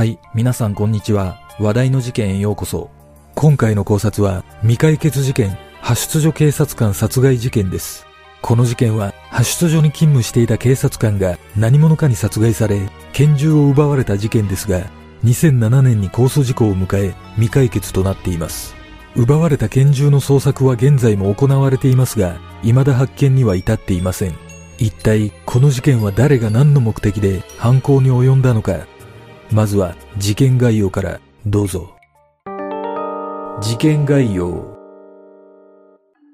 はい、皆さんこんにちは。話題の事件へようこそ。今回の考察は未解決事件、派出所警察官殺害事件です。この事件は派出所に勤務していた警察官が何者かに殺害され、拳銃を奪われた事件ですが、2007年に控訴事故を迎え未解決となっています。奪われた拳銃の捜索は現在も行われていますが、未だ発見には至っていません。一体この事件は誰が何の目的で犯行に及んだのか。まずは事件概要からどうぞ。事件概要。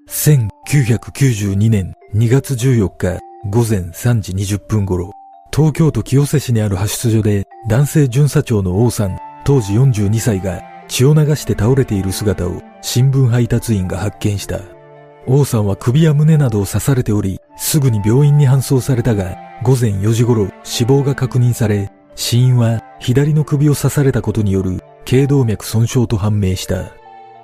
1992年2月14日午前3時20分頃、東京都清瀬市にある派出所で男性巡査長の王さん、当時42歳が血を流して倒れている姿を新聞配達員が発見した。王さんは首や胸などを刺されており、すぐに病院に搬送されたが、午前4時頃死亡が確認され、死因は左の首を刺されたことによる頸動脈損傷と判明した。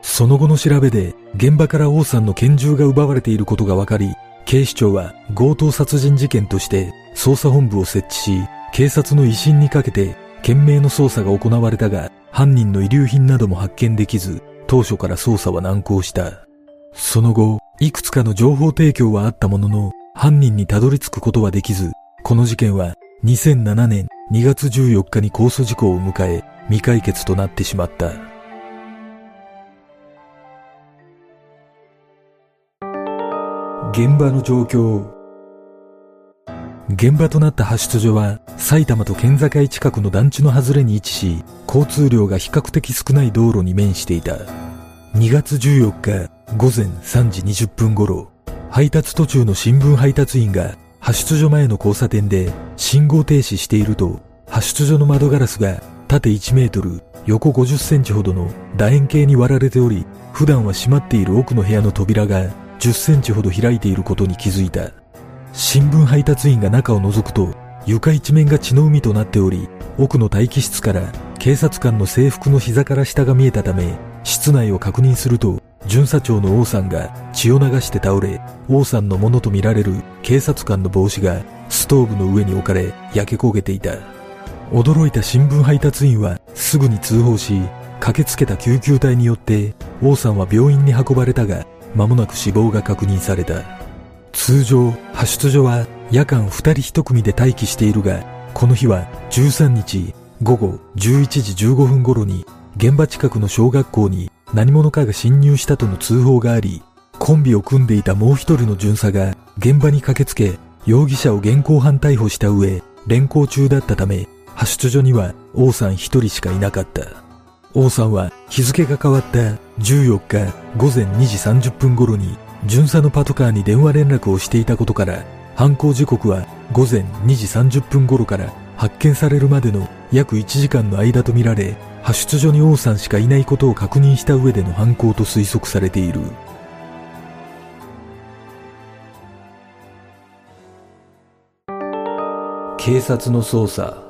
その後の調べで、現場から王さんの拳銃が奪われていることが分かり、警視庁は強盗殺人事件として捜査本部を設置し、警察の威信にかけて懸命の捜査が行われたが、犯人の遺留品なども発見できず、当初から捜査は難航した。その後、いくつかの情報提供はあったものの、犯人にたどり着くことはできず、この事件は2007年2月14日に控訴事故を迎え、未解決となってしまった。現場の状況現場となった派出所は埼玉と県境近くの団地の外れに位置し交通量が比較的少ない道路に面していた2月14日午前3時20分頃配達途中の新聞配達員が派出所前の交差点で信号停止していると派出所の窓ガラスが縦1メートル横50センチほどの楕円形に割られており普段は閉まっている奥の部屋の扉が10センチほど開いていることに気づいた。新聞配達員が中を覗くと床一面が血の海となっており奥の待機室から警察官の制服の膝から下が見えたため室内を確認すると巡査長の王さんが血を流して倒れ王さんのものとみられる警察官の帽子がストーブの上に置かれ焼け焦げていた。驚いた新聞配達員はすぐに通報し駆けつけた救急隊によって王さんは病院に運ばれたが間もなく死亡が確認された。通常派出所は夜間2人1組で待機しているがこの日は13日午後11時15分頃に現場近くの小学校に何者かが侵入したとの通報がありコンビを組んでいたもう一人の巡査が現場に駆けつけ容疑者を現行犯逮捕した上連行中だったため派出所には王さん一人しかいなかった。王さんは日付が変わった14日午前2時30分頃に巡査のパトカーに電話連絡をしていたことから犯行時刻は午前2時30分頃から発見されるまでの約1時間の間とみられ派出所に王さんしかいないことを確認した上での犯行と推測されている。警察の捜査。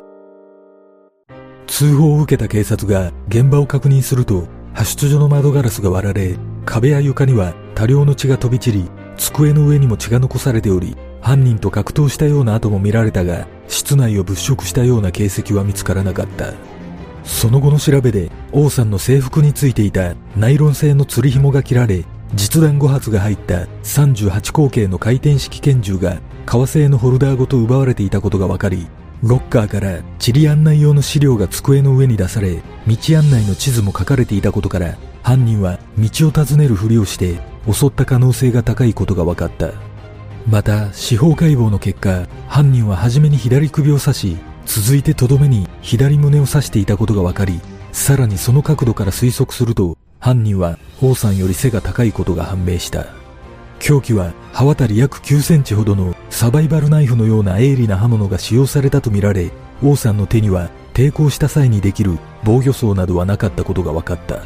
通報を受けた警察が現場を確認すると派出所の窓ガラスが割られ壁や床には多量の血が飛び散り机の上にも血が残されており犯人と格闘したような跡も見られたが室内を物色したような形跡は見つからなかった。その後の調べで王さんの制服についていたナイロン製の釣り紐が切られ実弾5発が入った38口径の回転式拳銃が革製のホルダーごと奪われていたことが分かりロッカーから地理案内用の資料が机の上に出され道案内の地図も書かれていたことから犯人は道を尋ねるふりをして襲った可能性が高いことが分かった。また司法解剖の結果犯人は初めに左首を刺し続いてとどめに左胸を刺していたことが分かりさらにその角度から推測すると犯人は王さんより背が高いことが判明した。凶器は刃渡り約9センチほどのサバイバルナイフのような鋭利な刃物が使用されたとみられ王さんの手には抵抗した際にできる防御創などはなかったことが分かった。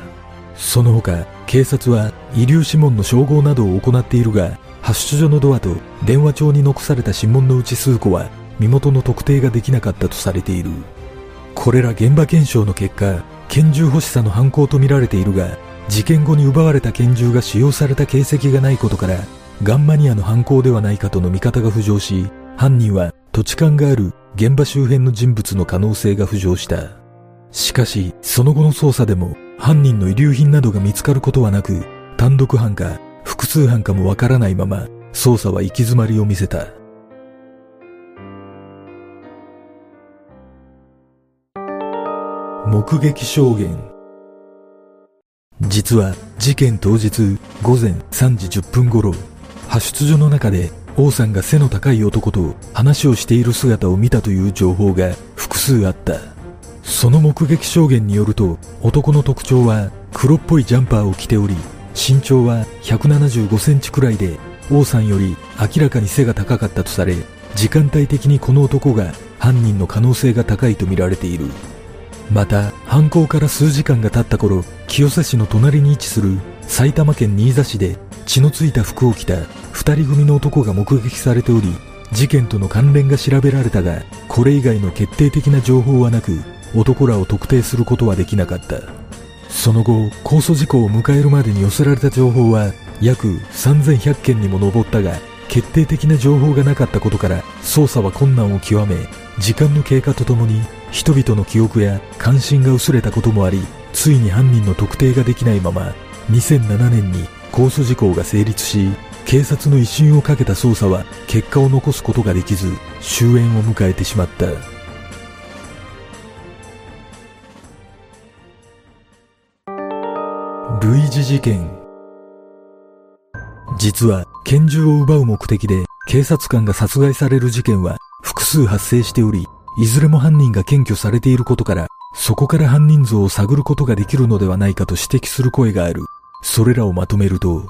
その他警察は遺留指紋の照合などを行っているが派出所のドアと電話帳に残された指紋のうち数個は身元の特定ができなかったとされているこれら現場検証の結果拳銃欲しさの犯行とみられているが事件後に奪われた拳銃が使用された形跡がないことからガンマニアの犯行ではないかとの見方が浮上し犯人は土地勘がある現場周辺の人物の可能性が浮上したしかし、その後の捜査でも犯人の遺留品などが見つかることはなく、単独犯か複数犯かもわからないまま捜査は行き詰まりを見せた。目撃証言実は事件当日午前3時10分頃、派出所の中で王さんが背の高い男と話をしている姿を見たという情報が複数あった。その目撃証言によると男の特徴は黒っぽいジャンパーを着ており身長は175センチくらいで王さんより明らかに背が高かったとされ時間帯的にこの男が犯人の可能性が高いとみられているまた犯行から数時間が経った頃清瀬市の隣に位置する埼玉県新座市で血のついた服を着た二人組の男が目撃されており事件との関連が調べられたがこれ以外の決定的な情報はなく男らを特定することはできなかった。その後控訴事故を迎えるまでに寄せられた情報は約3100件にも上ったが決定的な情報がなかったことから捜査は困難を極め時間の経過とともに人々の記憶や関心が薄れたこともありついに犯人の特定ができないまま2007年に控訴事項が成立し警察の威信をかけた捜査は結果を残すことができず終焉を迎えてしまった。類似事件。実は拳銃を奪う目的で警察官が殺害される事件は複数発生しておりいずれも犯人が検挙されていることからそこから犯人像を探ることができるのではないかと指摘する声がある。それらをまとめると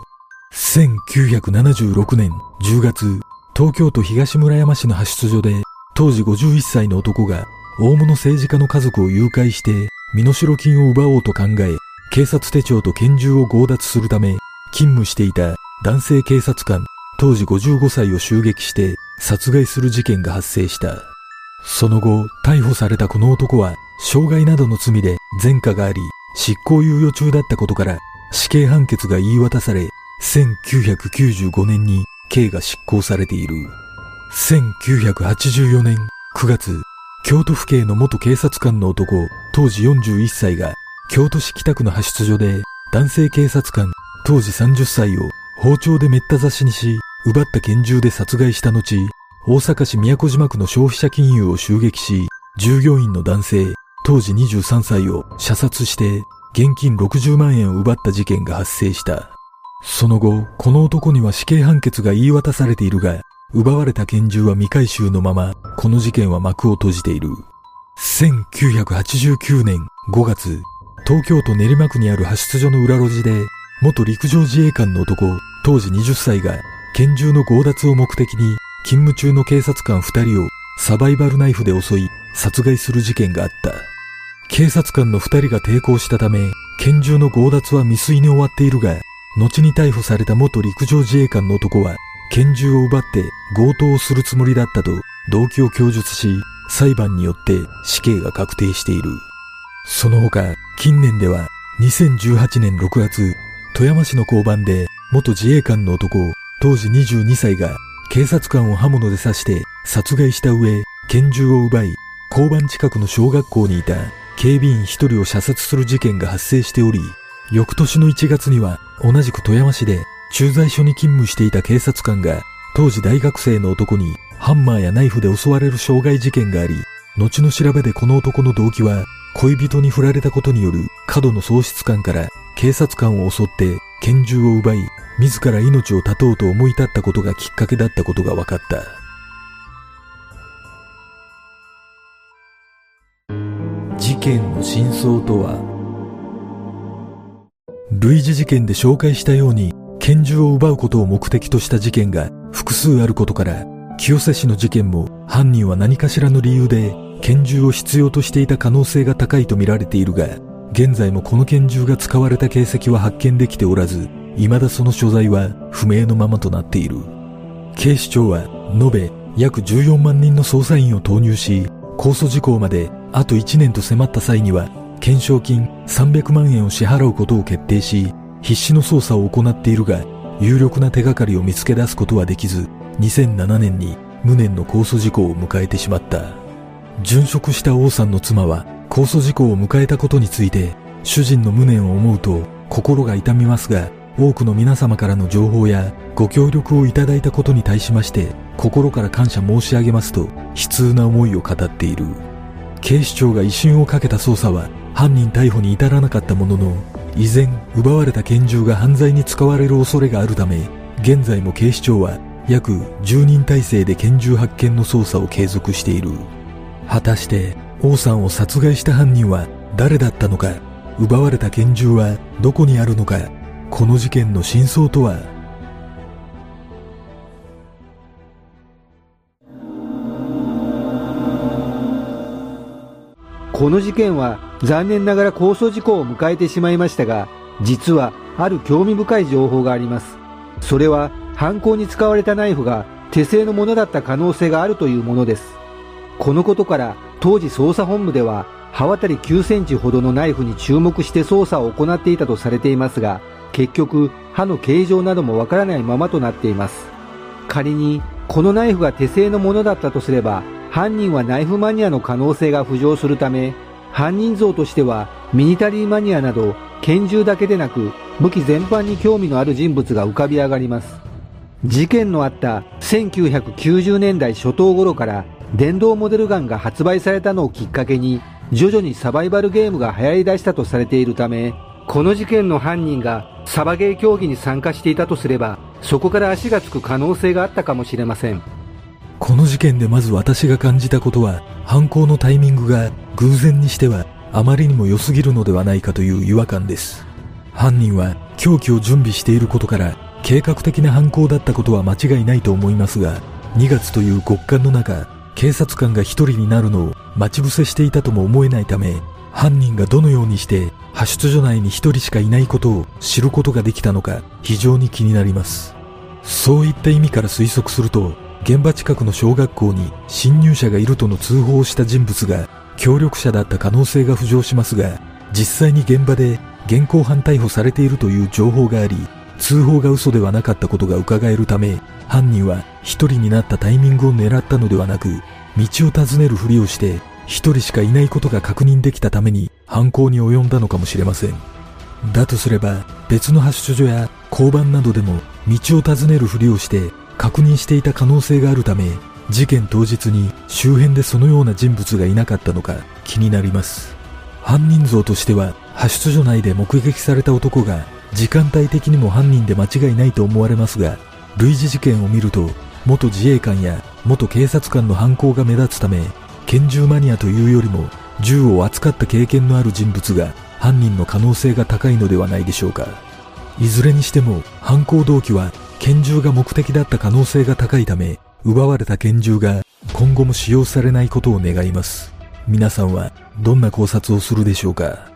1976年10月東京都東村山市の派出所で当時51歳の男が大物政治家の家族を誘拐して身代金を奪おうと考え警察手帳と拳銃を強奪するため、勤務していた男性警察官、当時55歳を襲撃して殺害する事件が発生した。その後、逮捕されたこの男は、傷害などの罪で前科があり、執行猶予中だったことから、死刑判決が言い渡され、1995年に刑が執行されている。1984年9月、京都府警の元警察官の男、当時41歳が京都市北区の派出所で男性警察官当時30歳を包丁でめった刺しにし奪った拳銃で殺害した後大阪市都島区の消費者金融を襲撃し従業員の男性当時23歳を射殺して現金60万円を奪った事件が発生した。その後この男には死刑判決が言い渡されているが奪われた拳銃は未回収のままこの事件は幕を閉じている。1989年5月東京都練馬区にある派出所の裏路地で、元陸上自衛官の男、当時20歳が、拳銃の強奪を目的に、勤務中の警察官2人をサバイバルナイフで襲い、殺害する事件があった。警察官の2人が抵抗したため、拳銃の強奪は未遂に終わっているが、後に逮捕された元陸上自衛官の男は、拳銃を奪って強盗をするつもりだったと動機を供述し、裁判によって死刑が確定している。その他、近年では2018年6月、富山市の交番で元自衛官の男、当時22歳が警察官を刃物で刺して殺害した上、拳銃を奪い、交番近くの小学校にいた警備員一人を射殺する事件が発生しており、翌年の1月には同じく富山市で駐在所に勤務していた警察官が当時大学生の男にハンマーやナイフで襲われる傷害事件があり、後の調べでこの男の動機は恋人に振られたことによる過度の喪失感から警察官を襲って拳銃を奪い自ら命を絶とうと思い立ったことがきっかけだったことが分かった。事件の真相とは類似事件で紹介したように拳銃を奪うことを目的とした事件が複数あることから清瀬市の事件も犯人は何かしらの理由で拳銃を必要としていた可能性が高いとみられているが、現在もこの拳銃が使われた形跡は発見できておらず、未だその所在は不明のままとなっている。警視庁は延べ約14万人の捜査員を投入し、控訴事項まであと1年と迫った際には、懸賞金300万円を支払うことを決定し、必死の捜査を行っているが、有力な手がかりを見つけ出すことはできず、2007年に無念の控訴事項を迎えてしまった。殉職した王さんの妻は控訴事故を迎えたことについて、主人の無念を思うと心が痛みますが、多くの皆様からの情報やご協力をいただいたことに対しまして心から感謝申し上げますと悲痛な思いを語っている。警視庁が威信をかけた捜査は犯人逮捕に至らなかったものの依然奪われた拳銃が犯罪に使われる恐れがあるため現在も警視庁は約10人体制で拳銃発見の捜査を継続している。果たして王さんを殺害した犯人は誰だったのか奪われた拳銃はどこにあるのかこの事件の真相とは？この事件は残念ながら控訴事故を迎えてしまいましたが実はある興味深い情報があります。それは犯行に使われたナイフが手製のものだった可能性があるというものです。このことから当時捜査本部では刃渡り9センチほどのナイフに注目して捜査を行っていたとされていますが結局刃の形状などもわからないままとなっています。仮にこのナイフが手製のものだったとすれば犯人はナイフマニアの可能性が浮上するため犯人像としてはミニタリーマニアなど拳銃だけでなく武器全般に興味のある人物が浮かび上がります。事件のあった1990年代初頭頃から電動モデルガンが発売されたのをきっかけに徐々にサバイバルゲームが流行り出したとされているためこの事件の犯人がサバゲー競技に参加していたとすればそこから足がつく可能性があったかもしれません。この事件でまず私が感じたことは犯行のタイミングが偶然にしてはあまりにも良すぎるのではないかという違和感です。犯人は凶器を準備していることから計画的な犯行だったことは間違いないと思いますが2月という極寒の中警察官が一人になるのを待ち伏せしていたとも思えないため犯人がどのようにして派出所内に一人しかいないことを知ることができたのか非常に気になります。そういった意味から推測すると現場近くの小学校に侵入者がいるとの通報をした人物が協力者だった可能性が浮上しますが実際に現場で現行犯逮捕されているという情報があり通報が嘘ではなかったことが伺えるため犯人は一人になったタイミングを狙ったのではなく道を尋ねるふりをして一人しかいないことが確認できたために犯行に及んだのかもしれません。だとすれば別の発出所や交番などでも道を尋ねるふりをして確認していた可能性があるため事件当日に周辺でそのような人物がいなかったのか気になります。犯人像としては派出所内で目撃された男が時間帯的にも犯人で間違いないと思われますが類似事件を見ると元自衛官や元警察官の犯行が目立つため拳銃マニアというよりも銃を扱った経験のある人物が犯人の可能性が高いのではないでしょうか。いずれにしても犯行動機は拳銃が目的だった可能性が高いため奪われた拳銃が今後も使用されないことを願います。皆さんはどんな考察をするでしょうか。